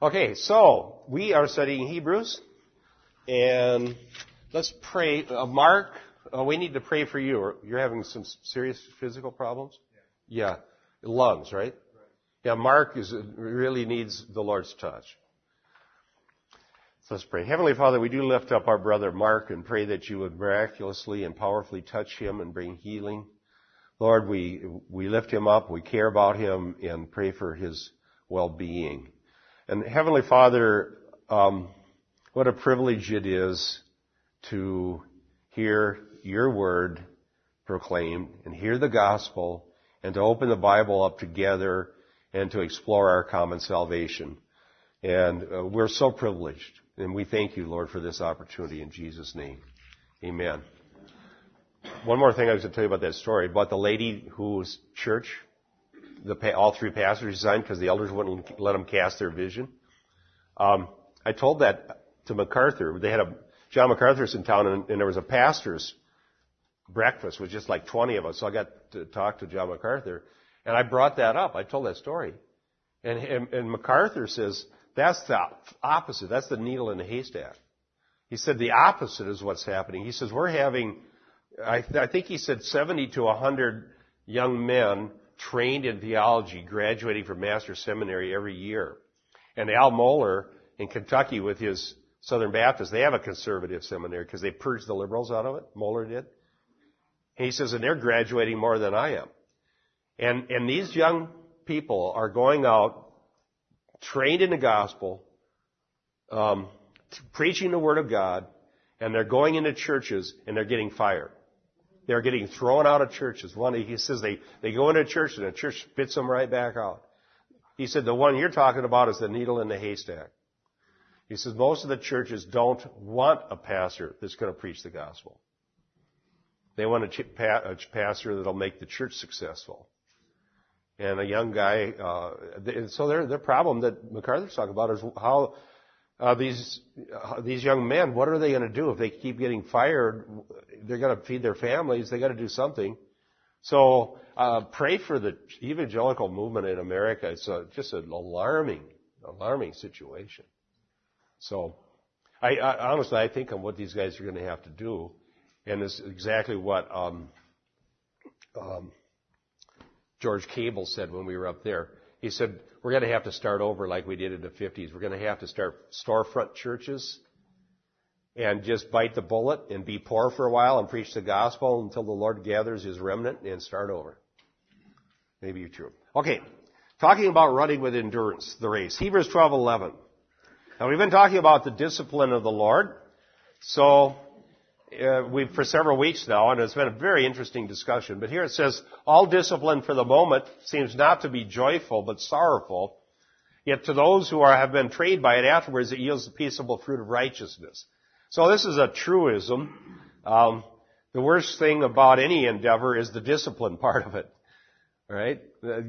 Okay, so we are studying Hebrews, and let's pray. Uh, Mark, uh, we need to pray for you. You're having some serious physical problems. Yeah, yeah. lungs, right? right? Yeah, Mark is really needs the Lord's touch. So let's pray. Heavenly Father, we do lift up our brother Mark and pray that you would miraculously and powerfully touch him and bring healing. Lord, we we lift him up. We care about him and pray for his well-being. And Heavenly Father, um, what a privilege it is to hear your word proclaimed and hear the gospel and to open the Bible up together and to explore our common salvation. And uh, we're so privileged. And we thank you, Lord, for this opportunity in Jesus' name. Amen. One more thing I was going to tell you about that story, about the lady whose church the, all three pastors resigned because the elders wouldn't let them cast their vision. Um, I told that to MacArthur. They had a John MacArthur's in town, and, and there was a pastor's breakfast with just like 20 of us. So I got to talk to John MacArthur, and I brought that up. I told that story, and, and, and MacArthur says that's the opposite. That's the needle in the haystack. He said the opposite is what's happening. He says we're having, I, th- I think he said 70 to 100 young men trained in theology graduating from Master's Seminary every year. And Al Mohler in Kentucky with his Southern Baptist, they have a conservative seminary because they purged the liberals out of it. Mohler did. And he says, and they're graduating more than I am. And, and these young people are going out trained in the gospel, um, preaching the word of God, and they're going into churches and they're getting fired. They're getting thrown out of churches. One, he says they, they go into a church and the church spits them right back out. He said the one you're talking about is the needle in the haystack. He says most of the churches don't want a pastor that's going to preach the gospel. They want a, ch- pa- a pastor that'll make the church successful. And a young guy, uh, and so their, their problem that MacArthur's talking about is how uh, these uh, these young men, what are they going to do if they keep getting fired? They're going to feed their families. They got to do something. So uh, pray for the evangelical movement in America. It's a, just an alarming, alarming situation. So I, I honestly I think on what these guys are going to have to do, and it's exactly what um, um, George Cable said when we were up there. He said we're going to have to start over like we did in the 50s. We're going to have to start storefront churches and just bite the bullet and be poor for a while and preach the gospel until the Lord gathers his remnant and start over. Maybe you're true. Okay. Talking about running with endurance, the race. Hebrews 12:11. Now we've been talking about the discipline of the Lord. So uh, we've for several weeks now, and it's been a very interesting discussion. But here it says, all discipline for the moment seems not to be joyful, but sorrowful. Yet to those who are, have been trained by it afterwards, it yields the peaceable fruit of righteousness. So this is a truism. Um, the worst thing about any endeavor is the discipline part of it. Right?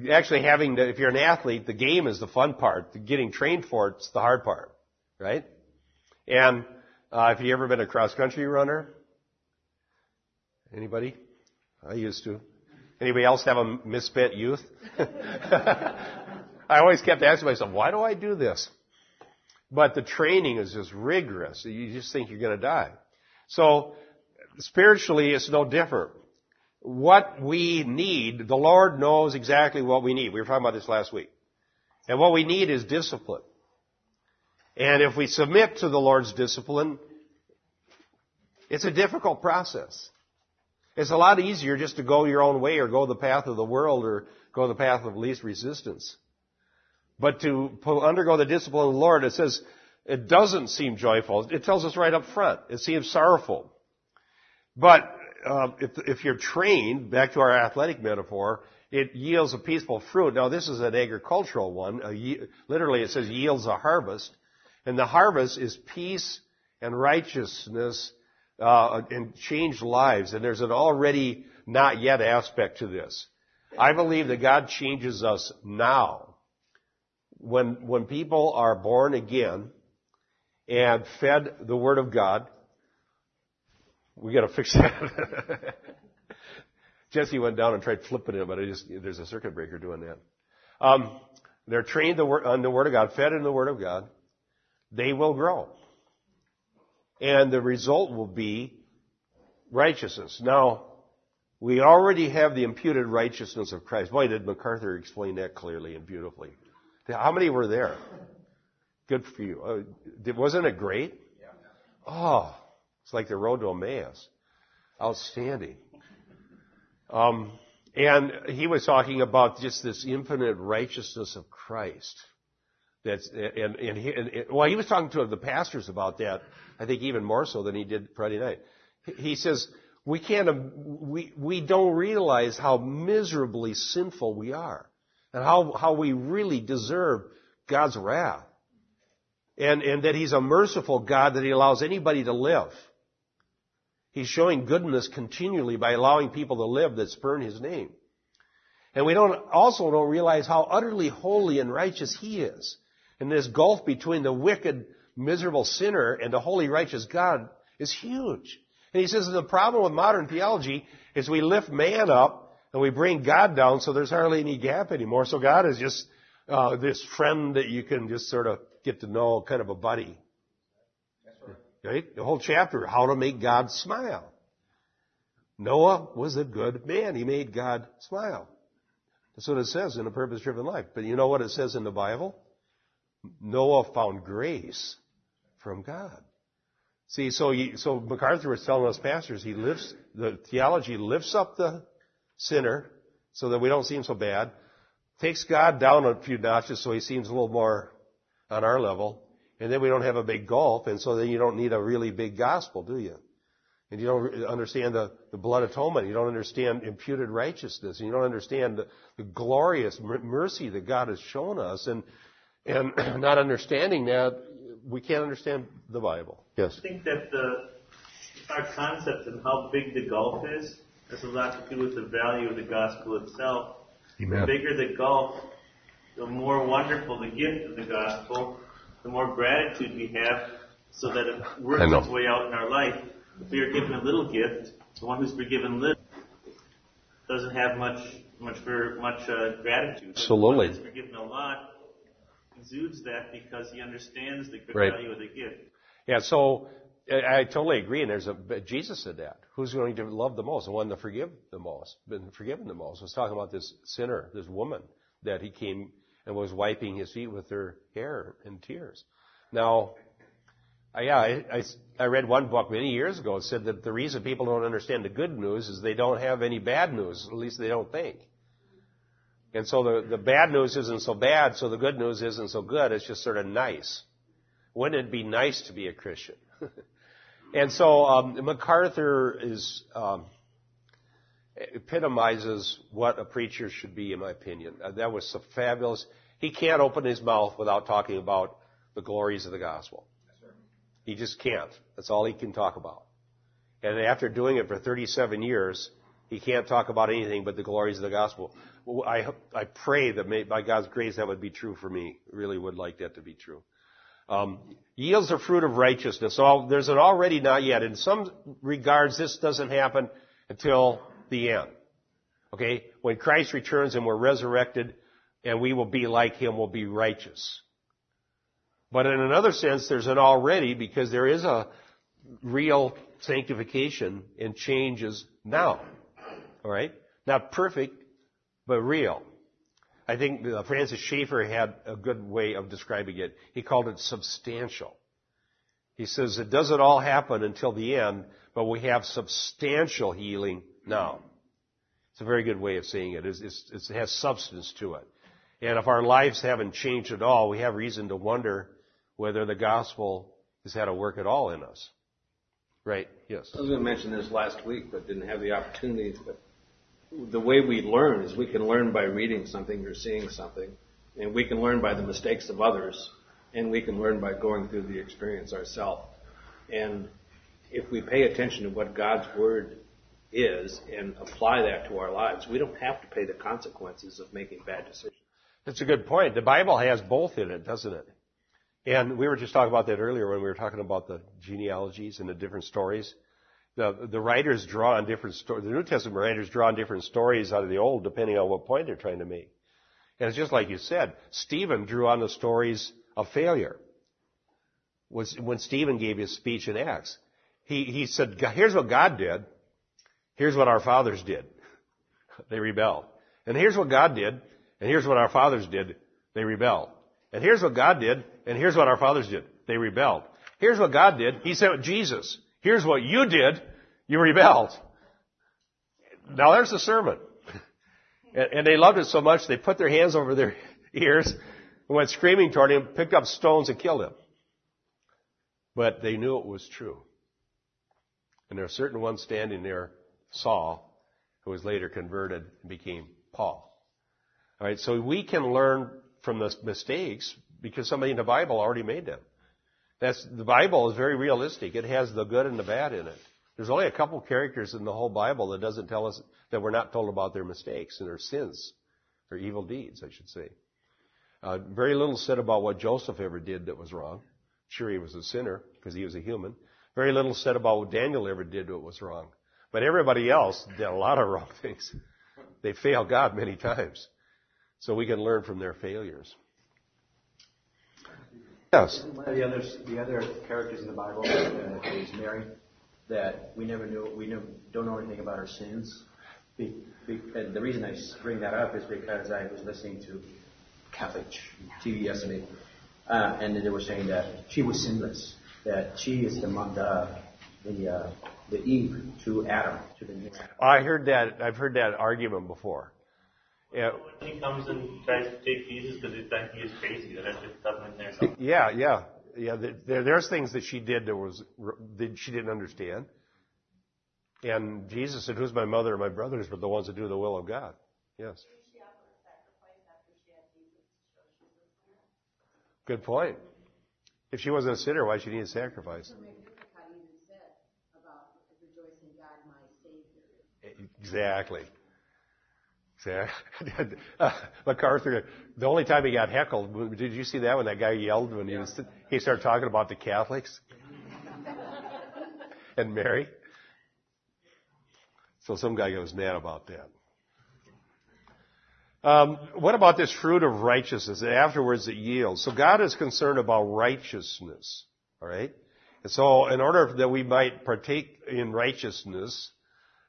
Actually having the, if you're an athlete, the game is the fun part. The getting trained for it's the hard part. Right? And uh, have you ever been a cross country runner? Anybody? I used to. Anybody else have a misspent youth? I always kept asking myself, why do I do this? But the training is just rigorous. You just think you're going to die. So spiritually, it's no different. What we need, the Lord knows exactly what we need. We were talking about this last week. And what we need is discipline. And if we submit to the Lord's discipline, it's a difficult process. It's a lot easier just to go your own way or go the path of the world or go the path of least resistance. But to undergo the discipline of the Lord, it says it doesn't seem joyful. It tells us right up front. It seems sorrowful. But uh, if, if you're trained, back to our athletic metaphor, it yields a peaceful fruit. Now this is an agricultural one. literally it says yields a harvest. And the harvest is peace and righteousness uh, and changed lives. And there's an already not yet aspect to this. I believe that God changes us now when, when people are born again and fed the Word of God, we gotta fix that. Jesse went down and tried flipping it, but I just, there's a circuit breaker doing that. Um, they're trained on the Word of God, fed in the Word of God, they will grow. And the result will be righteousness. Now, we already have the imputed righteousness of Christ. Boy, did MacArthur explain that clearly and beautifully. How many were there? Good for you. Uh, wasn't it great? Oh, it's like the road to Emmaus. Outstanding. Um, and he was talking about just this infinite righteousness of Christ. That's and and, he, and well, he was talking to the pastors about that. I think even more so than he did Friday night. He says we can't we we don't realize how miserably sinful we are, and how how we really deserve God's wrath, and and that He's a merciful God that He allows anybody to live. He's showing goodness continually by allowing people to live that spurn His name. And we don't, also don't realize how utterly holy and righteous He is. And this gulf between the wicked, miserable sinner and the holy, righteous God is huge. And he says the problem with modern theology is we lift man up and we bring God down so there's hardly any gap anymore. So God is just uh, this friend that you can just sort of get to know, kind of a buddy. Right? The whole chapter, how to make God smile. Noah was a good man. He made God smile. That's what it says in a purpose driven life. But you know what it says in the Bible? Noah found grace from God. See, so he, so MacArthur was telling us pastors, he lifts, the theology lifts up the sinner so that we don't seem so bad, takes God down a few notches so he seems a little more on our level, and then we don't have a big gulf, and so then you don't need a really big gospel, do you? And you don't understand the, the blood atonement. You don't understand imputed righteousness. And you don't understand the, the glorious mercy that God has shown us. And, and not understanding that, we can't understand the Bible. Yes. I think that the, our concept of how big the gulf is has a lot to do with the value of the gospel itself. Amen. The bigger the gulf, the more wonderful the gift of the gospel, the more gratitude we have so that it works its way out in our life. If we are given a little gift, the one who's forgiven little doesn't have much much for much uh, gratitude. Absolutely. The one that's forgiven a lot exudes that because he understands the right. value of the gift. Yeah, so I totally agree. And there's a Jesus said that. Who's going to love the most? The one to forgive the most, been forgiven the most. I was talking about this sinner, this woman that he came and was wiping his feet with her hair and tears. Now, yeah, I, I, I read one book many years ago. It said that the reason people don't understand the good news is they don't have any bad news. At least they don't think. And so the, the bad news isn't so bad, so the good news isn't so good. It's just sort of nice. Wouldn't it be nice to be a Christian? and so um, MacArthur is um, epitomizes what a preacher should be, in my opinion. Uh, that was so fabulous. He can't open his mouth without talking about the glories of the gospel. He just can't. That's all he can talk about. And after doing it for 37 years, he can't talk about anything but the glories of the gospel. I, I pray that may, by God's grace that would be true for me. Really would like that to be true. Um, yields the fruit of righteousness. There's an already not yet. In some regards, this doesn't happen until the end. Okay? When Christ returns and we're resurrected and we will be like Him, we'll be righteous. But in another sense, there's an already because there is a real sanctification and changes now. Alright? Not perfect, but real. I think uh, Francis Schaeffer had a good way of describing it. He called it substantial. He says it doesn't all happen until the end, but we have substantial healing now. It's a very good way of saying it. It's, it's, it has substance to it. And if our lives haven't changed at all, we have reason to wonder whether the gospel has had a work at all in us. Right? Yes. I was going to mention this last week, but didn't have the opportunity. But the way we learn is we can learn by reading something or seeing something, and we can learn by the mistakes of others, and we can learn by going through the experience ourselves. And if we pay attention to what God's Word is and apply that to our lives, we don't have to pay the consequences of making bad decisions. That's a good point. The Bible has both in it, doesn't it? And we were just talking about that earlier when we were talking about the genealogies and the different stories. The, the writers draw on different stories. The New Testament writers draw on different stories out of the Old depending on what point they're trying to make. And it's just like you said, Stephen drew on the stories of failure. When Stephen gave his speech in Acts. He, he said, here's what God did. Here's what our fathers did. They rebelled. And here's what God did. And here's what our fathers did. They rebelled. And here's what God did. And here's what our fathers did. They rebelled. Here's what God did. He sent Jesus. Here's what you did. You rebelled. Now there's the sermon. And, they loved it so much they put their hands over their ears and went screaming toward him, picked up stones and killed him. But they knew it was true. And there are certain ones standing there, Saul, who was later converted and became Paul. Alright, so we can learn from the mistakes because somebody in the Bible already made them. That's, the Bible is very realistic. It has the good and the bad in it. There's only a couple characters in the whole Bible that doesn't tell us that we're not told about their mistakes and their sins, or evil deeds, I should say. Uh, very little said about what Joseph ever did that was wrong. Sure, he was a sinner because he was a human. Very little said about what Daniel ever did that was wrong. But everybody else did a lot of wrong things. They failed God many times. So we can learn from their failures. Yes. One of the others, the other characters in the Bible uh, is Mary, that we never knew, we knew, don't know anything about her sins. Be, be, and the reason I bring that up is because I was listening to Catholic TV yesterday, uh, and they were saying that she was sinless, that she is the the the, uh, the Eve to Adam, to the new Adam. I heard that. I've heard that argument before. Yeah. When he comes and tries to take Jesus because he thinks he is crazy, that just stuff in there. Something. Yeah, yeah, yeah. There, there's things that she did that was that she didn't understand. And Jesus said, "Who's my mother and my brothers, but the ones that do the will of God?" Yes. Good point. If she wasn't a sinner, why should she need a sacrifice? Exactly. MacArthur, the only time he got heckled, did you see that when that guy yelled when he was, he started talking about the Catholics? and Mary? So some guy was mad about that. Um, what about this fruit of righteousness? And afterwards it yields. So God is concerned about righteousness. Alright? And so in order that we might partake in righteousness,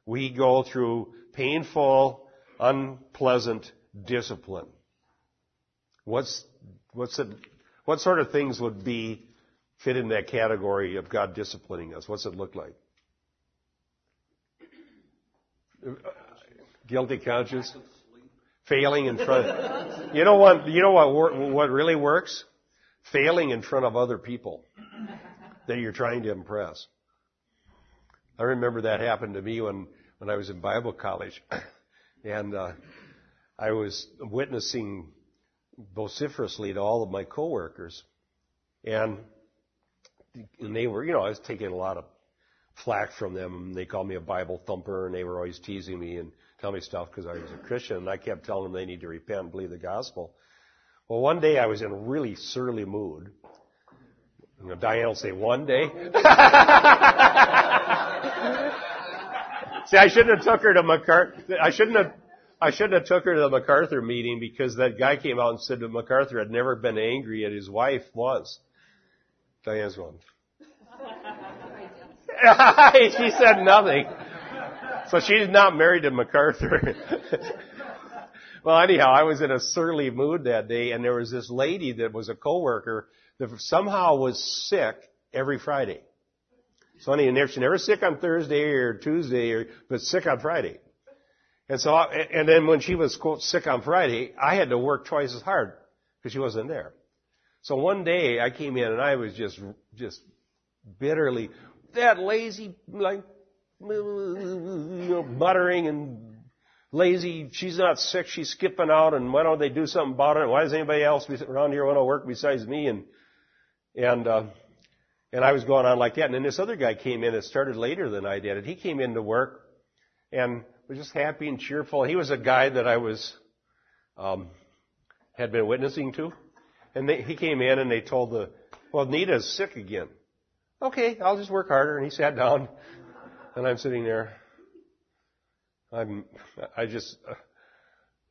we go through painful, unpleasant discipline. What's, what's it, what sort of things would be fit in that category of God disciplining us? What's it look like? Uh, guilty conscience? Failing in front. You know what? You know what? What really works? Failing in front of other people that you're trying to impress. I remember that happened to me when when I was in Bible college. And uh, I was witnessing vociferously to all of my coworkers, and and they were, you know, I was taking a lot of flack from them. They called me a Bible thumper, and they were always teasing me and telling me stuff because I was a Christian, and I kept telling them they need to repent and believe the gospel. Well, one day I was in a really surly mood. You know, Diane will say, one day. See, I shouldn't have took her to MacArthur. I shouldn't have. I shouldn't have took her to the MacArthur meeting because that guy came out and said that MacArthur had never been angry and his wife was. Diane's one. she said nothing. So she's not married to MacArthur. well, anyhow, I was in a surly mood that day and there was this lady that was a coworker that somehow was sick every Friday. Sonny and she never sick on Thursday or Tuesday, or, but sick on Friday. And so, and then when she was quote sick on Friday, I had to work twice as hard because she wasn't there. So one day I came in and I was just, just bitterly, that lazy, like, you know, muttering and lazy. She's not sick. She's skipping out. And why don't they do something about it? Why does anybody else around here want to work besides me? And and uh, and I was going on like that. And then this other guy came in that started later than I did. And he came into work and was just happy and cheerful. He was a guy that I was, um, had been witnessing to. And they, he came in and they told the, well, Nita's sick again. Okay, I'll just work harder. And he sat down and I'm sitting there. I'm, I just,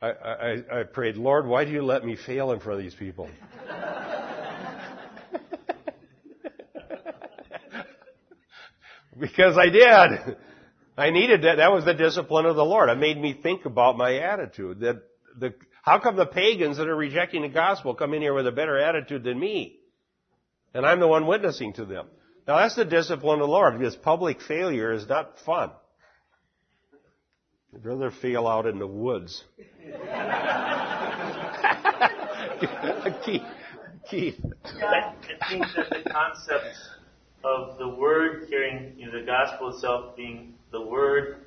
I, I, I prayed, Lord, why do you let me fail in front of these people? Because I did. I needed that. That was the discipline of the Lord. It made me think about my attitude. That the, how come the pagans that are rejecting the gospel come in here with a better attitude than me? And I'm the one witnessing to them. Now that's the discipline of the Lord because public failure is not fun. I'd rather fail out in the woods. Keith, Keith. Think that the concept of the word carrying, you know, the gospel itself being the word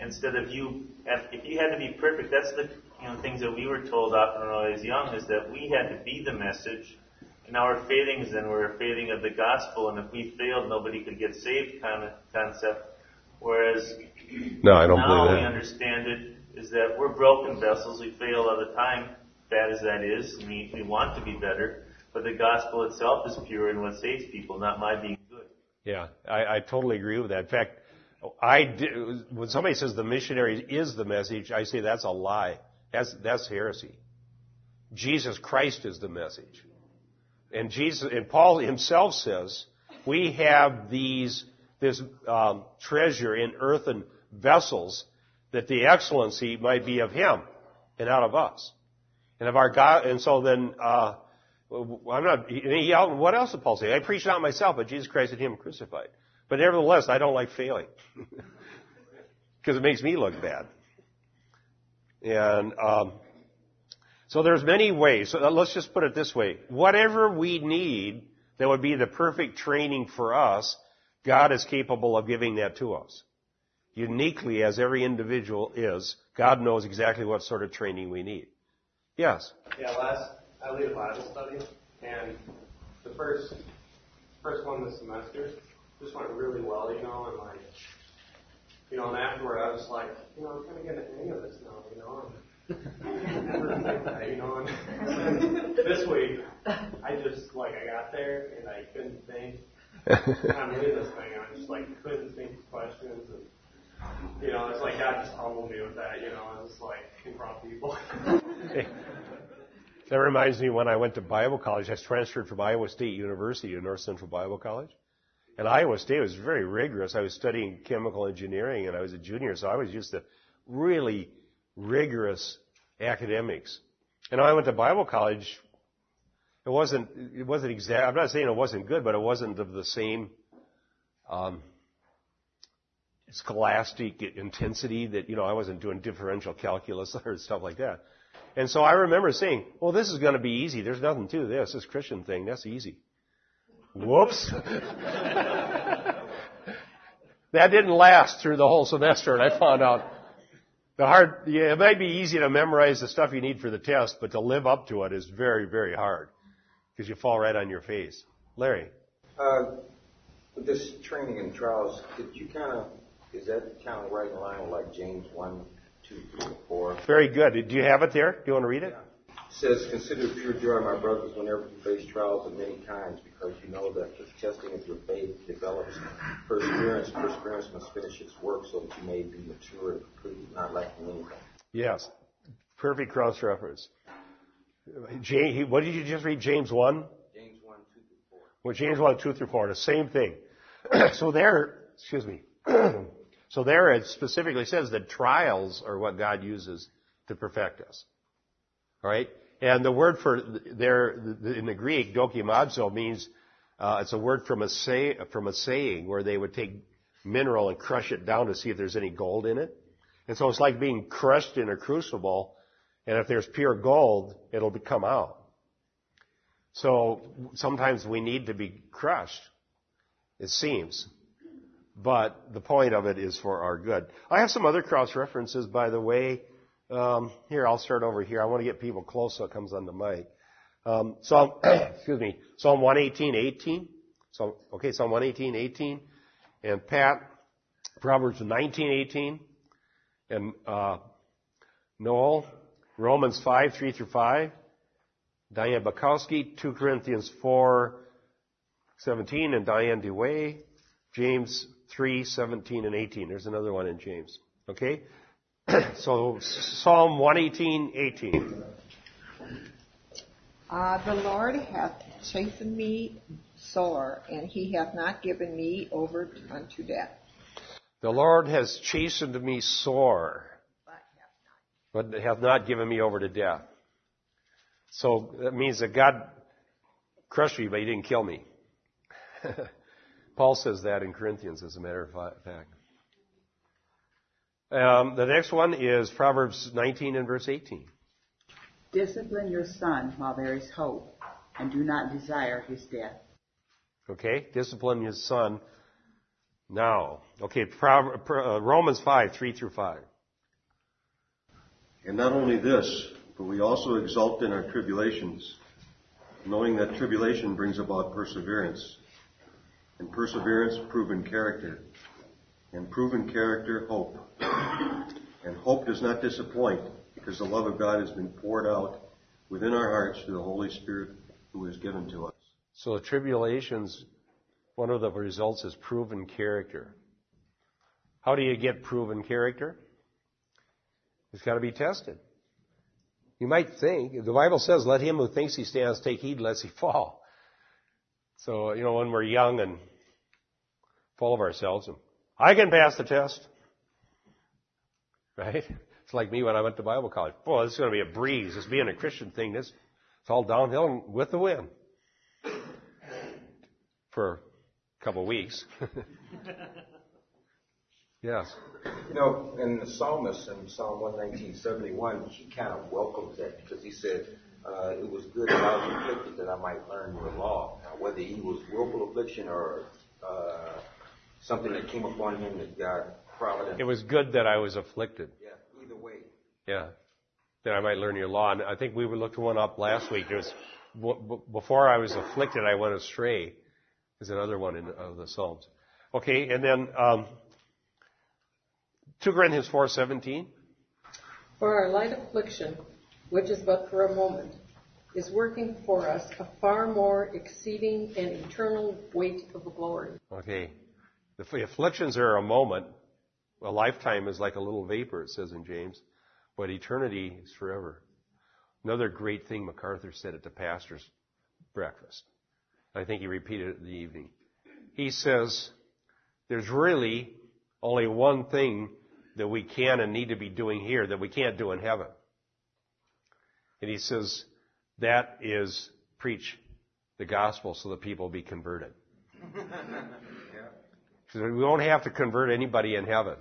instead of you, if you had to be perfect, that's the, you know, things that we were told often when I was young is that we had to be the message and our failings then were a failing of the gospel and if we failed nobody could get saved kind of concept. Whereas no, I don't now believe we understand it is that we're broken vessels, we fail all the time, bad as that is, we, we want to be better, but the gospel itself is pure and what saves people, not my being. Yeah, I, I totally agree with that. In fact, I when somebody says the missionary is the message, I say that's a lie. That's that's heresy. Jesus Christ is the message, and Jesus and Paul himself says we have these this um, treasure in earthen vessels that the excellency might be of Him and not of us, and of our God. And so then. Uh, I'm not, he, what else did Paul say? I preach not myself, but Jesus Christ and Him crucified. But nevertheless, I don't like failing. Because it makes me look bad. And, um, so there's many ways. So let's just put it this way. Whatever we need that would be the perfect training for us, God is capable of giving that to us. Uniquely, as every individual is, God knows exactly what sort of training we need. Yes? Yeah, last, I lead a Bible study, and the first, first one this semester just went really well, you know, and like, you know, and afterward I was like, you know, I'm kind of getting the hang of this now, you know, and that, you know, and this week, I just, like, I got there, and I couldn't think, I'm reading this thing, and I just, like, couldn't think of questions, and, you know, it's like God just humbled me with that, you know, I was like, confront people. That reminds me when I went to Bible college, I was transferred from Iowa State University to North Central Bible College. And Iowa State was very rigorous. I was studying chemical engineering and I was a junior, so I was used to really rigorous academics. And when I went to Bible college, it wasn't, it wasn't exact, I'm not saying it wasn't good, but it wasn't of the same, um, scholastic intensity that, you know, I wasn't doing differential calculus or stuff like that. And so I remember saying, well, this is going to be easy. There's nothing to this. This Christian thing, that's easy. Whoops. that didn't last through the whole semester, and I found out the hard, yeah, it might be easy to memorize the stuff you need for the test, but to live up to it is very, very hard because you fall right on your face. Larry. Uh, this training and trials, did you kind of, is that kind of right in line with like James 1, 2, 3, 4? Very good. Do you have it there? Do you want to read it? Yeah. It says, Consider pure joy, my brothers, whenever you face trials of many kinds, because you know that the testing of your faith develops perseverance. Perseverance must finish its work so that you may be mature and complete, not lacking anything. Yes. Perfect cross reference. James, what did you just read? James 1? James 1, 2 through 4. Well, James 1, 2 through 4, the same thing. so there, excuse me. so there it specifically says that trials are what God uses to perfect us. Alright? And the word for there, in the Greek, dokimazo means, uh, it's a word from a say, from a saying where they would take mineral and crush it down to see if there's any gold in it. And so it's like being crushed in a crucible, and if there's pure gold, it'll come out. So sometimes we need to be crushed, it seems. But the point of it is for our good. I have some other cross references, by the way. Um, here, I'll start over here. I want to get people close so it comes on the mic. Um, Psalm, excuse me, Psalm 118, 18. So, okay, Psalm 118, 18. And Pat, Proverbs 19, 18. And, uh, Noel, Romans 5, 3 through 5. Diane Bukowski, 2 Corinthians 4, 17, and Diane DeWay, James 3, 17 and 18. There's another one in James. Okay? so Psalm 118, 18. Uh, the Lord hath chastened me sore, and he hath not given me over unto death. The Lord has chastened me sore, but hath not given me over to death. So that means that God crushed me, but he didn't kill me. Paul says that in Corinthians, as a matter of fact. Um, the next one is Proverbs 19 and verse 18. Discipline your son while there is hope, and do not desire his death. Okay, discipline your son now. Okay, uh, Romans 5, 3 through 5. And not only this, but we also exult in our tribulations, knowing that tribulation brings about perseverance, and perseverance, proven character, and proven character, hope. And hope does not disappoint, because the love of God has been poured out within our hearts through the Holy Spirit who is given to us. So the tribulations, one of the results is proven character. How do you get proven character? It's got to be tested. You might think, the Bible says, let him who thinks he stands take heed lest he fall. So, you know, when we're young and full of ourselves, and I can pass the test. Right? It's like me when I went to Bible college. Boy, this is going to be a breeze. This being a Christian thing, this, it's all downhill and with the wind. For a couple of weeks. yes. You know, in the psalmist in Psalm 119.71, he kind of welcomes that because he said, uh, it was good that I was afflicted that I might learn your law. Now, whether he was willful affliction or uh, something that came upon him that God provided. It was good that I was afflicted. Yeah, either way. Yeah, that I might learn your law. And I think we looked one up last week. There was before I was afflicted, I went astray. Is another one in of the Psalms. Okay, and then um, 2 Corinthians 4:17. For our light affliction, which is but for a moment, is working for us a far more exceeding and eternal weight of glory. Okay. The afflictions are a moment. A lifetime is like a little vapor, it says in James. But eternity is forever. Another great thing MacArthur said at the pastor's breakfast. I think he repeated it in the evening. He says, there's really only one thing that we can and need to be doing here that we can't do in heaven. And he says, that is preach the gospel so that people be converted. we won't have to convert anybody in heaven.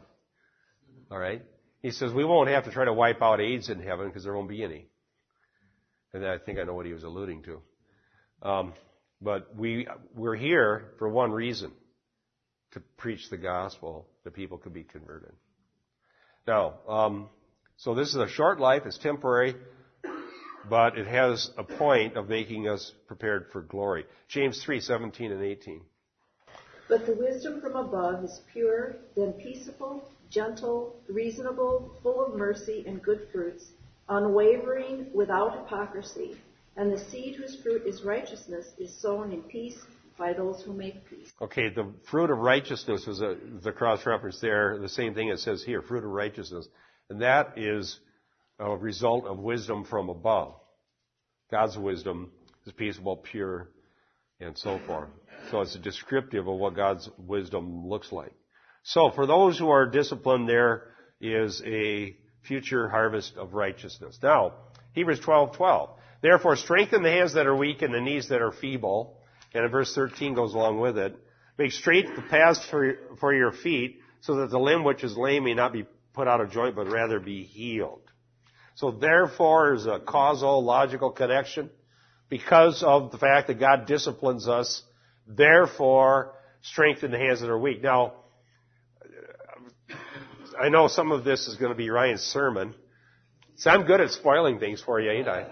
All right? He says we won't have to try to wipe out AIDS in heaven because there won't be any. And I think I know what he was alluding to. Um, but we, we're here for one reason. To preach the gospel that people could be converted. Now, um, so this is a short life, it's temporary, but it has a point of making us prepared for glory. James 3, 17 and 18. But the wisdom from above is pure, then peaceable, gentle, reasonable, full of mercy and good fruits, unwavering, without hypocrisy. And the seed whose fruit is righteousness is sown in peace by those who make peace. Okay, the fruit of righteousness is a, the cross reference there, the same thing it says here, fruit of righteousness. And that is a result of wisdom from above. God's wisdom is peaceable, pure, and so forth. So it's a descriptive of what God's wisdom looks like. So for those who are disciplined, there is a future harvest of righteousness. Now, Hebrews 12, 12. Therefore, strengthen the hands that are weak and the knees that are feeble. And verse 13 goes along with it. Make straight the paths for, for your feet so that the limb which is lame may not be put out of joint, but rather be healed. So therefore is a causal, logical connection. Because of the fact that God disciplines us, therefore strengthen the hands that are weak. Now, I know some of this is going to be Ryan's sermon. So I'm good at spoiling things for you, ain't I?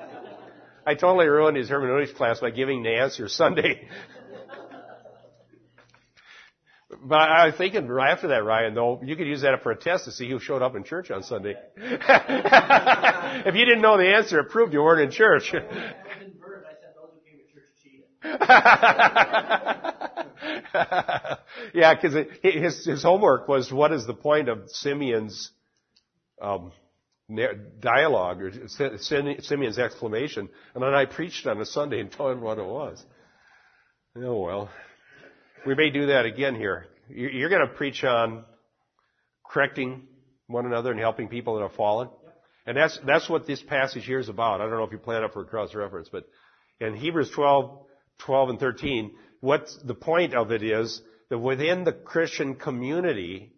I totally ruined his hermeneutics class by giving the answer Sunday. But I was thinking after that, Ryan, though, you could use that for a test to see who showed up in church on Sunday. if you didn't know the answer, it proved you weren't in church. yeah, because his his homework was what is the point of Simeon's um, dialogue or Simeon's exclamation, and then I preached on a Sunday and told him what it was. Oh well, we may do that again here. You're going to preach on correcting one another and helping people that have fallen, and that's that's what this passage here is about. I don't know if you plan it for a cross reference, but in Hebrews 12, 12 and 13, what the point of it is that within the Christian community,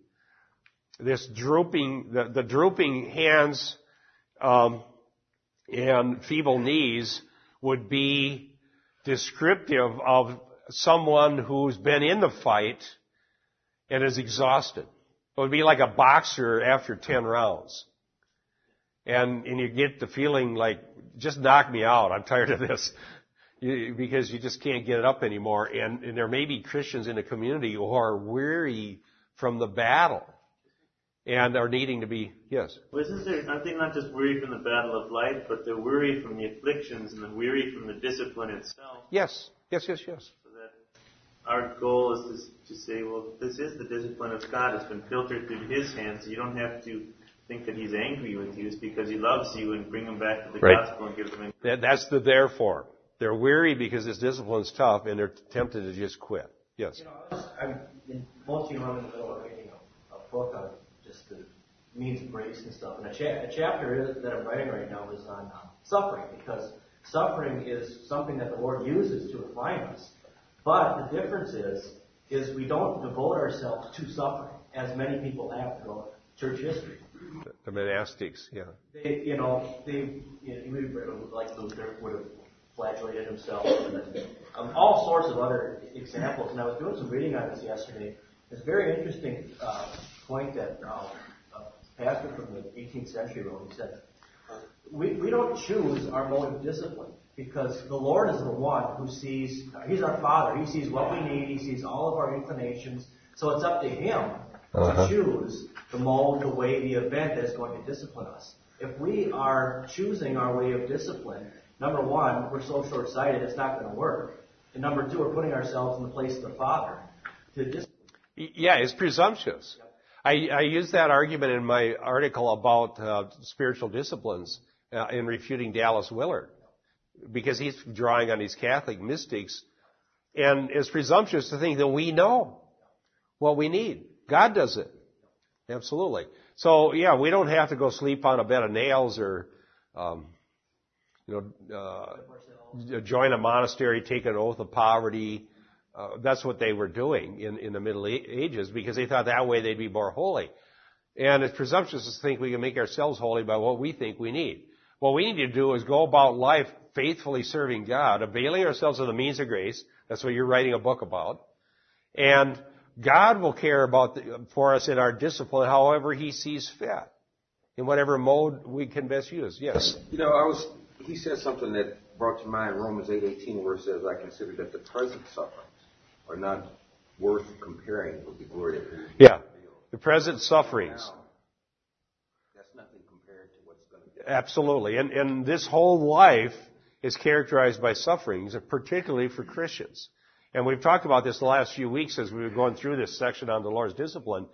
this drooping, the, the drooping hands um, and feeble knees would be descriptive of someone who's been in the fight and is exhausted. It would be like a boxer after 10 rounds. And, and you get the feeling like, just knock me out. I'm tired of this because you just can't get it up anymore. And, and there may be Christians in the community who are weary from the battle and are needing to be, yes. Well, isn't there, I think not just weary from the battle of life, but they're weary from the afflictions and they're weary from the discipline itself. Yes, yes, yes, yes. So that our goal is to, to say, well, this is the discipline of God. It's been filtered through His hands. You don't have to think that He's angry with you. It's because He loves you and bring them back to the right. gospel and give them. That, that's the therefore. They're weary because this discipline's tough and they're tempted to just quit. Yes. You know, I was, I'm, in, most of you know, I'm in the middle of reading a, a book on just the means of grace and stuff. And a, cha- a chapter that I'm writing right now is on uh, suffering because suffering is something that the Lord uses to refine us. But the difference is, is we don't devote ourselves to suffering as many people have throughout church history. The monastics, yeah. They, you know, they, you know, like Luther would have flagellated himself, and um, all sorts of other examples. And I was doing some reading on this yesterday. It's a very interesting uh, point that uh, a pastor from the 18th century wrote. He said, we, we don't choose our mode of discipline because the Lord is the one who sees, He's our Father. He sees what we need. He sees all of our inclinations. So it's up to Him uh-huh. to choose the mode, the way, the event that is going to discipline us. If we are choosing our way of discipline, Number one, we're so short sighted, it's not going to work. And number two, we're putting ourselves in the place of the Father. To just yeah, it's presumptuous. I, I use that argument in my article about uh, spiritual disciplines uh, in refuting Dallas Willard because he's drawing on these Catholic mystics. And it's presumptuous to think that we know what we need. God does it. Absolutely. So yeah, we don't have to go sleep on a bed of nails or um, you know, uh, join a monastery, take an oath of poverty. Uh, that's what they were doing in, in the Middle Ages because they thought that way they'd be more holy. And it's presumptuous to think we can make ourselves holy by what we think we need. What we need to do is go about life faithfully serving God, availing ourselves of the means of grace. That's what you're writing a book about. And God will care about the, for us in our discipline however He sees fit. In whatever mode we can best use. Yes? You know, I was he said something that brought to mind Romans 8:18, where it says, "I consider that the present sufferings are not worth comparing with the glory of His Yeah, the present sufferings. Now, that's nothing compared to what's going to be. Absolutely, and and this whole life is characterized by sufferings, particularly for Christians. And we've talked about this the last few weeks as we were going through this section on the Lord's discipline.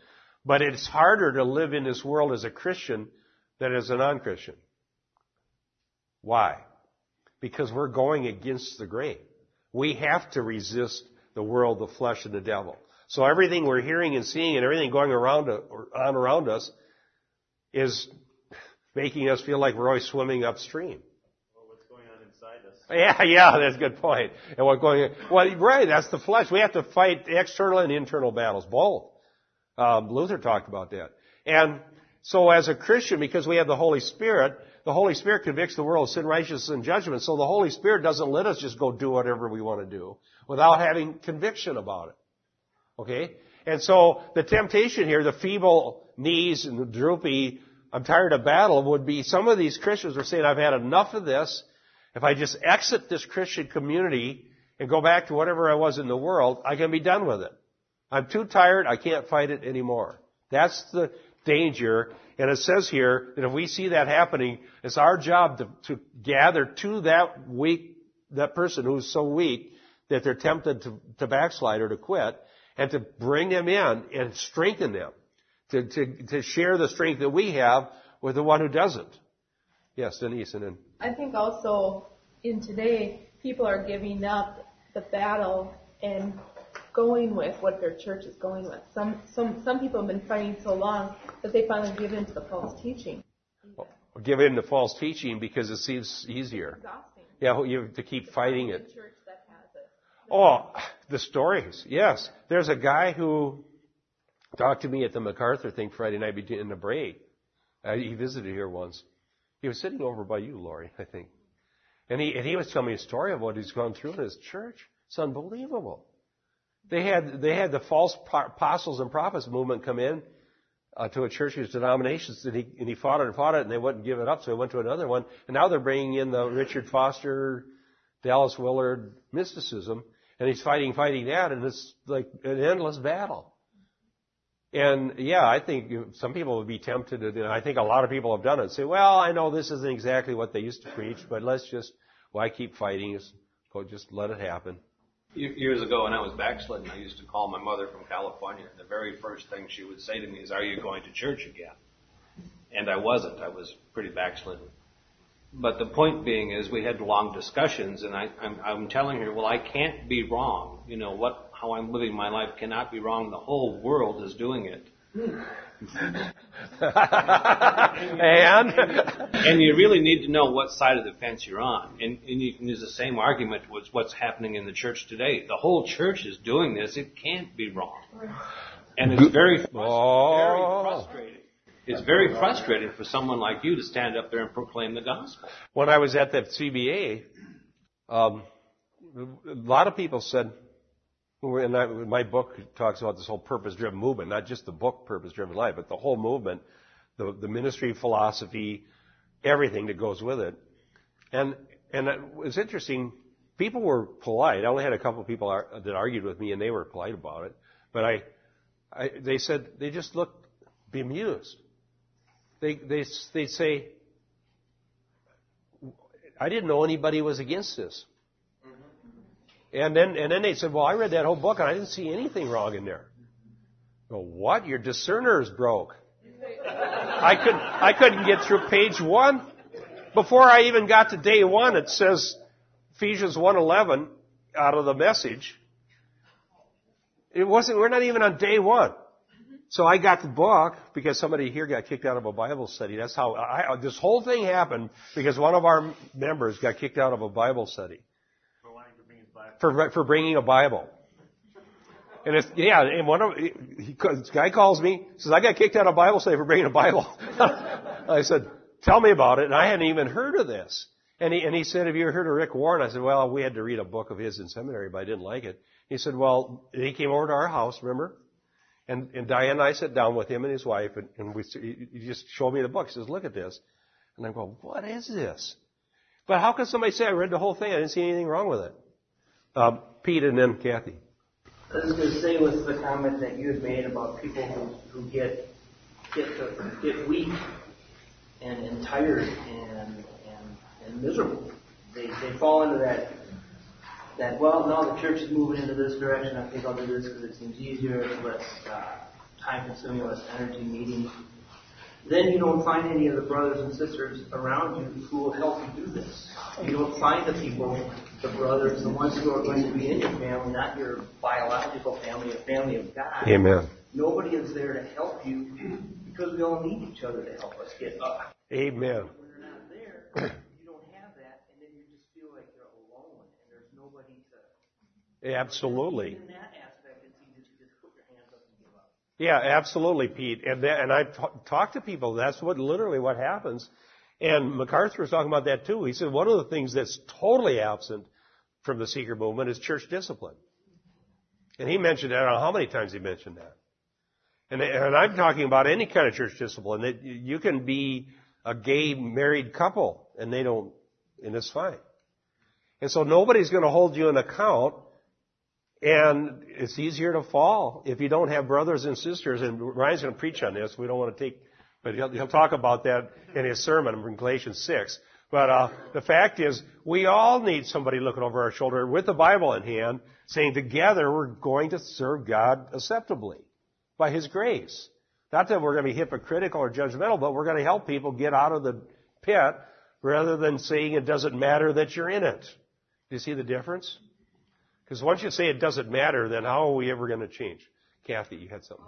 But it's harder to live in this world as a Christian than as a non-Christian. Why? Because we're going against the grain. We have to resist the world, the flesh, and the devil. So everything we're hearing and seeing and everything going around on around us is making us feel like we're always swimming upstream. Well, what's going on inside us? Yeah, yeah, that's a good point. And what going well, right, that's the flesh. We have to fight external and internal battles, both. Um, Luther talked about that. And so as a Christian, because we have the Holy Spirit, the Holy Spirit convicts the world of sin, righteousness, and judgment. So the Holy Spirit doesn't let us just go do whatever we want to do without having conviction about it. Okay? And so the temptation here, the feeble knees and the droopy, I'm tired of battle, would be some of these Christians are saying, I've had enough of this. If I just exit this Christian community and go back to whatever I was in the world, I can be done with it. I'm too tired, I can't fight it anymore. That's the danger and it says here that if we see that happening, it's our job to, to gather to that weak, that person who's so weak that they're tempted to, to backslide or to quit, and to bring them in and strengthen them. To, to, to share the strength that we have with the one who doesn't. Yes, Denise, and then. I think also in today, people are giving up the battle and going with what their church is going with. Some some some people have been fighting so long that they finally give in to the false teaching. Give in to false teaching because it seems easier. Exhausting. Yeah, you have to keep fighting it. Church that has it. Oh, the stories. Yes. There's a guy who talked to me at the MacArthur thing Friday night in the break. Uh, he visited here once. He was sitting over by you, Lori, I think. And he, and he was telling me a story of what he's gone through in his church. It's unbelievable. They had, they had the false apostles and prophets movement come in uh, to a church whose denominations, and he, and he fought it and fought it, and they wouldn't give it up, so he went to another one. And now they're bringing in the Richard Foster, Dallas Willard mysticism, and he's fighting, fighting that, and it's like an endless battle. And yeah, I think some people would be tempted to, and I think a lot of people have done it, say, well, I know this isn't exactly what they used to preach, but let's just, why keep fighting? Go just let it happen. Years ago when I was backsliding, I used to call my mother from California, and the very first thing she would say to me is, are you going to church again? And I wasn't. I was pretty backslidden. But the point being is we had long discussions, and I, I'm, I'm telling her, well, I can't be wrong. You know, what how I'm living my life cannot be wrong. The whole world is doing it. and and you really need to know what side of the fence you're on, and, and you can use the same argument with what's happening in the church today. The whole church is doing this; it can't be wrong, and it's very, very frustrating. It's very frustrating for someone like you to stand up there and proclaim the gospel. When I was at the CBA, um, a lot of people said, and I, my book talks about this whole purpose-driven movement, not just the book Purpose-Driven Life, but the whole movement, the, the ministry philosophy, everything that goes with it. And and it was interesting. People were polite. I only had a couple of people ar- that argued with me, and they were polite about it. But I, I they said they just looked bemused. They they they say, I didn't know anybody was against this. And then, and then they said, well, I read that whole book and I didn't see anything wrong in there. Well, what? Your discerner's broke. I couldn't, I couldn't get through page one. Before I even got to day one, it says Ephesians 1.11 out of the message. It wasn't, we're not even on day one. So I got the book because somebody here got kicked out of a Bible study. That's how I, this whole thing happened because one of our members got kicked out of a Bible study for for bringing a Bible. And it's yeah, and one of he, this guy calls me says I got kicked out of Bible study for bringing a Bible. I said, tell me about it, and I hadn't even heard of this. And he and he said, have you ever heard of Rick Warren? I said, well, we had to read a book of his in seminary, but I didn't like it. He said, well, he came over to our house, remember? And, and Diane and I sat down with him and his wife, and, and we, he just showed me the book. He says, look at this. And I go, what is this? But how can somebody say I read the whole thing? I didn't see anything wrong with it. Uh, Pete and then Kathy. I was going to say with the comment that you had made about people who, who get get get weak and, and tired and, and and miserable. They they fall into that that well, no, the church is moving into this direction. I think I'll do this because it seems easier, less uh, time consuming, less energy needing then you don't find any of the brothers and sisters around you who will help you do this. You don't find the people, the brothers, the ones who are going to be in your family, not your biological family, a family of God. Amen. Nobody is there to help you because we all need each other to help us get up. Amen. When they're not there, you don't have that, and then you just feel like you're alone, and there's nobody to. Absolutely. In that aspect, it's easy to just put your hands up and give up. Yeah, absolutely, Pete. And that, and I t- talk to people. That's what literally what happens. And MacArthur was talking about that too. He said one of the things that's totally absent from the seeker movement is church discipline. And he mentioned that. I don't know how many times he mentioned that. And, and I'm talking about any kind of church discipline. That you can be a gay married couple and they don't, and it's fine. And so nobody's going to hold you an account and it's easier to fall if you don't have brothers and sisters. And Ryan's going to preach on this. We don't want to take, but he'll, he'll talk about that in his sermon in Galatians 6. But uh, the fact is, we all need somebody looking over our shoulder with the Bible in hand, saying together we're going to serve God acceptably by His grace. Not that we're going to be hypocritical or judgmental, but we're going to help people get out of the pit rather than saying it doesn't matter that you're in it. Do you see the difference? Because once you say it doesn't matter, then how are we ever going to change? Kathy, you had something.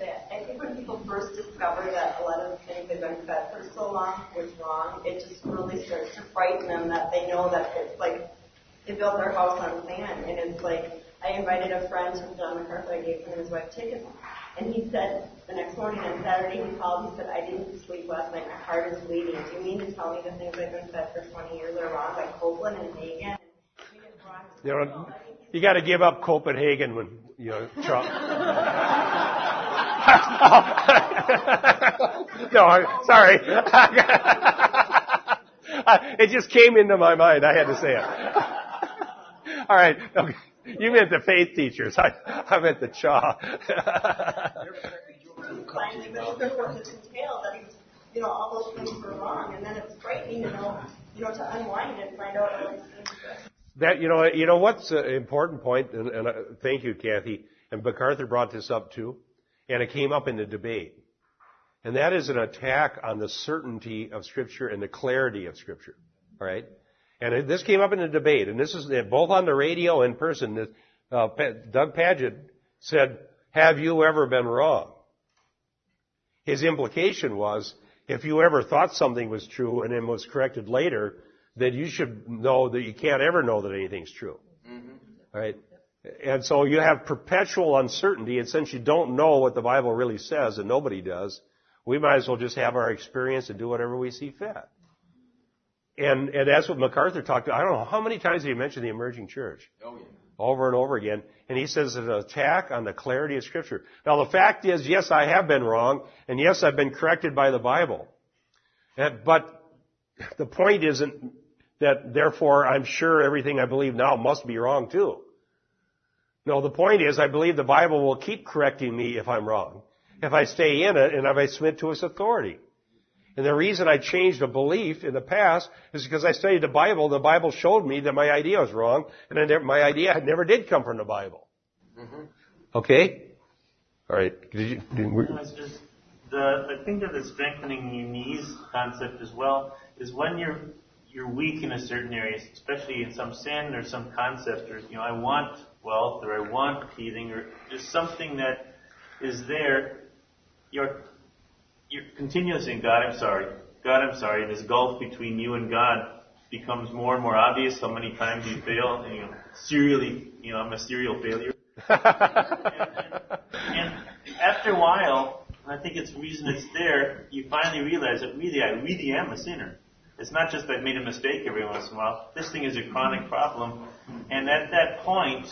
I think when people first discover that a lot of the things they've been fed for so long was wrong, it just really starts to frighten them that they know that it's like they built their house on sand. And it's like I invited a friend to John MacArthur. I gave him and his wife tickets. And he said the next morning on Saturday he called. He said, "I didn't sleep last night. My heart is bleeding. Do you mean to tell me the things I've been fed for 20 years are wrong, like Copeland and Hagin?" You know, you got to give up Copenhagen when you know Trump. no, I'm sorry. it just came into my mind. I had to say it. All right. Okay. You meant the faith teachers. I, I meant the that you know, all those things were wrong, and then it's frightening to know, you know, to unwind and find out. That you know, you know what's an important point, and, and uh, thank you, Kathy. And MacArthur brought this up too, and it came up in the debate, and that is an attack on the certainty of Scripture and the clarity of Scripture. All right, and this came up in the debate, and this is both on the radio and in person. Uh, Doug Pagitt said, "Have you ever been wrong?" His implication was, if you ever thought something was true and then was corrected later, then you should know that you can't ever know that anything's true. Mm-hmm. Right? And so you have perpetual uncertainty, and since you don't know what the Bible really says, and nobody does, we might as well just have our experience and do whatever we see fit. And, and that's what MacArthur talked about. I don't know how many times he mentioned the emerging church? Oh, yeah. Over and over again. And he says it's an attack on the clarity of Scripture. Now the fact is, yes, I have been wrong, and yes, I've been corrected by the Bible. But the point isn't that therefore I'm sure everything I believe now must be wrong too. No, the point is I believe the Bible will keep correcting me if I'm wrong. If I stay in it and if I submit to its authority. And the reason I changed a belief in the past is because I studied the Bible. The Bible showed me that my idea was wrong, and never, my idea never did come from the Bible. Mm-hmm. Okay. All right. Did you? Did we... the I think that the strengthening your knees concept as well is when you're you're weak in a certain area, especially in some sin or some concept, or you know, I want wealth or I want healing or just something that is there. You're you're continuously, God, I'm sorry. God, I'm sorry. This gulf between you and God becomes more and more obvious. How many times you fail, and you know, serially, you know, I'm a serial failure. and, and, and after a while, I think it's the reason it's there. You finally realize that really, I really am a sinner. It's not just that I've made a mistake every once in a while. This thing is a chronic problem, and at that point,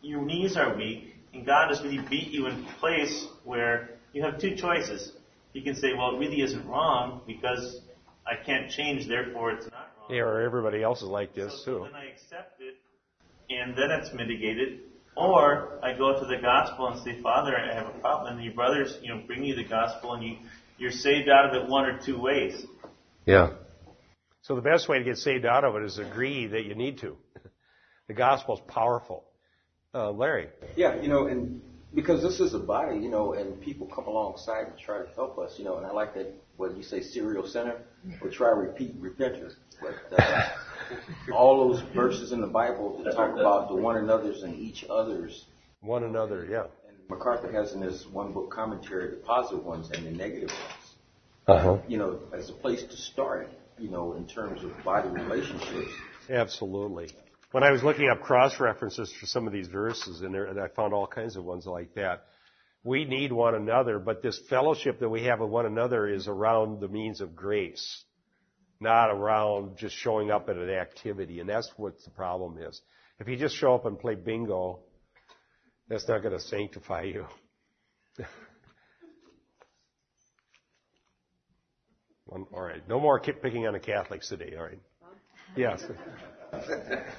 your knees are weak, and God has really beat you in place where you have two choices you can say, well, it really isn't wrong because I can't change, therefore it's not wrong. Yeah, or everybody else is like this so, too. So then I accept it, and then it's mitigated. Or I go to the gospel and say, Father, I have a problem, and your brothers, you know, bring you the gospel, and you you're saved out of it one or two ways. Yeah. So the best way to get saved out of it is agree that you need to. the gospel is powerful. Uh, Larry. Yeah, you know, and because this is a body, you know, and people come alongside and try to help us, you know, and I like that what you say serial center or try to repeat repentance. But uh, all those verses in the Bible that talk about the one another's and each other's. One another, yeah. And MacArthur has in this one book commentary the positive ones and the negative ones. Uh-huh. You know, as a place to start, you know, in terms of body relationships. Absolutely when I was looking up cross references for some of these verses, and, there, and I found all kinds of ones like that. We need one another, but this fellowship that we have with one another is around the means of grace, not around just showing up at an activity. And that's what the problem is. If you just show up and play bingo, that's not going to sanctify you. all right. No more picking on the Catholics today. All right. Yes.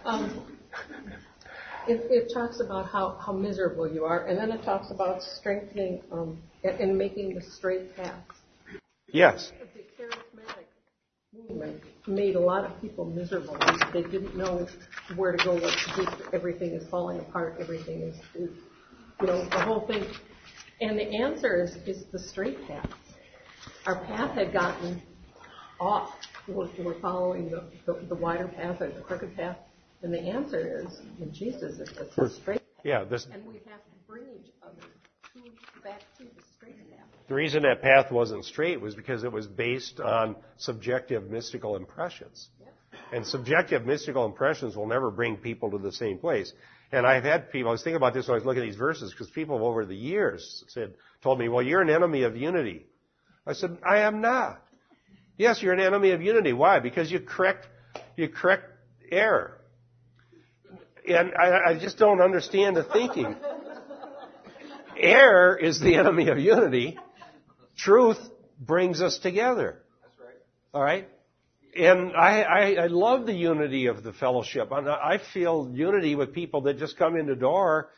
Um, it, it, talks about how, how miserable you are, and then it talks about strengthening um, and, and, making the straight path. Yes. The charismatic movement made a lot of people miserable. They didn't know where to go, what to do. Everything is falling apart. Everything is, is you know, the whole thing. And the answer is, is the straight path. Our path had gotten off. We're, we're following the, the, the wider path or the crooked path. And the answer is, in Jesus, it's, it's a straight path. Yeah, this, And we have to bring each other to, back to the straight path. the reason that path wasn't straight was because it was based on subjective mystical impressions. And subjective mystical impressions will never bring people to the same place. And I've had people, I was thinking about this when I was looking at these verses, because people over the years said, told me, well, you're an enemy of unity. I said, I am not. Yes, you're an enemy of unity. Why? Because you correct, you correct error. And I, I just don't understand the thinking. Error is the enemy of unity. Truth brings us together. That's right. All right? And I, I, I love the unity of the fellowship. I, I feel unity with people that just come in the door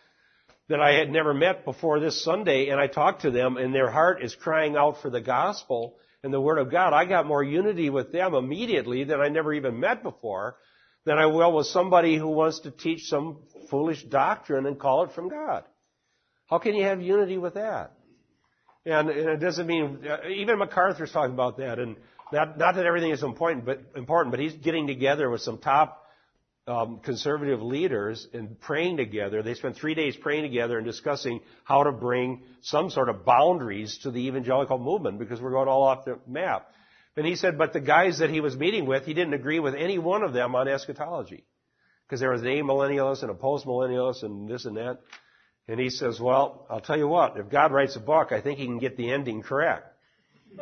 that I had never met before this Sunday, and I talk to them, and their heart is crying out for the gospel and the Word of God. I got more unity with them immediately than I never even met before than I will with somebody who wants to teach some foolish doctrine and call it from God. How can you have unity with that? And, and it doesn't mean, uh, even MacArthur's talking about that, and not, not that everything is important, but important, but he's getting together with some top um, conservative leaders and praying together. They spent three days praying together and discussing how to bring some sort of boundaries to the evangelical movement because we're going all off the map. And he said, but the guys that he was meeting with, he didn't agree with any one of them on eschatology. Because there was an amillennialist and a postmillennialist and this and that. And he says, well, I'll tell you what, if God writes a book, I think he can get the ending correct.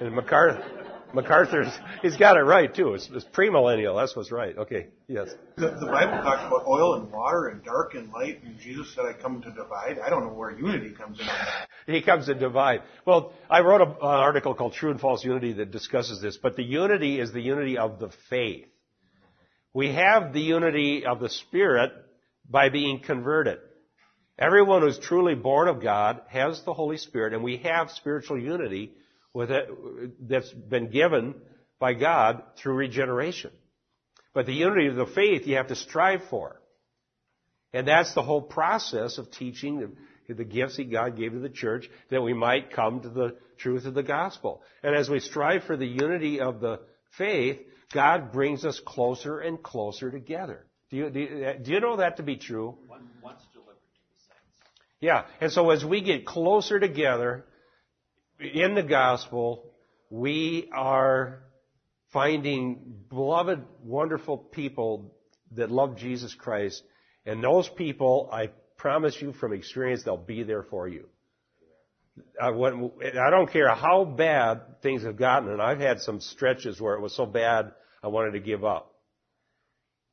and MacArthur, MacArthur's, he's got it right too. It's, it's premillennial. That's what's right. Okay. Yes. The, the Bible talks about oil and water and dark and light, and Jesus said, "I come to divide." I don't know where unity comes in. He comes to divide. Well, I wrote a, an article called True and False Unity that discusses this, but the unity is the unity of the faith. We have the unity of the Spirit by being converted. Everyone who's truly born of God has the Holy Spirit, and we have spiritual unity with it that's been given by God through regeneration. But the unity of the faith you have to strive for. And that's the whole process of teaching the, the gifts that God gave to the church that we might come to the truth of the gospel. And as we strive for the unity of the faith, God brings us closer and closer together. Do you, do you, do you know that to be true? Once delivered to the saints. Yeah. And so as we get closer together in the gospel, we are finding beloved, wonderful people that love Jesus Christ. And those people, I promise you from experience, they'll be there for you. I, don't care how bad things have gotten, and I've had some stretches where it was so bad I wanted to give up.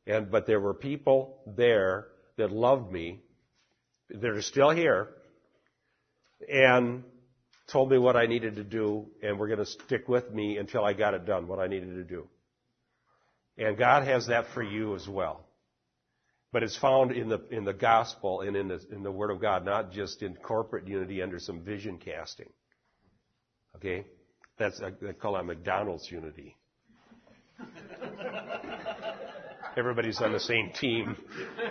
And, but there were people there that loved me, They're still here, and told me what I needed to do, and were going to stick with me until I got it done, what I needed to do. And God has that for you as well. But it's found in the, in the gospel and in the, in the Word of God, not just in corporate unity under some vision casting. Okay? That's, I call that McDonald's unity. Everybody's on the same team.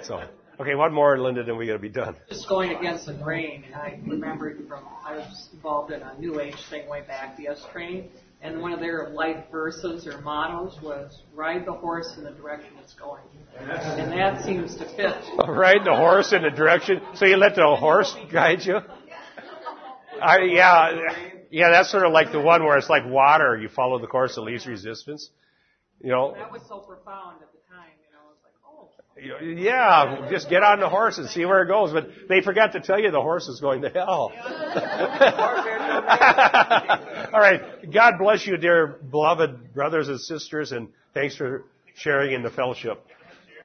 So, okay, one more, Linda, then we got to be done. Just going against the grain. I remember from I was involved in a New Age thing way back, the S train, and one of their life verses or mottos was "Ride the horse in the direction it's going," and that seems to fit. Ride the horse in the direction. So you let the horse guide you. I, yeah, yeah, that's sort of like the one where it's like water. You follow the course of least resistance. You know, That was so profound at the time. You know, it was like, oh. Yeah, just get on the horse and see where it goes. But they forgot to tell you the horse is going to hell. All right. God bless you, dear beloved brothers and sisters, and thanks for sharing in the fellowship.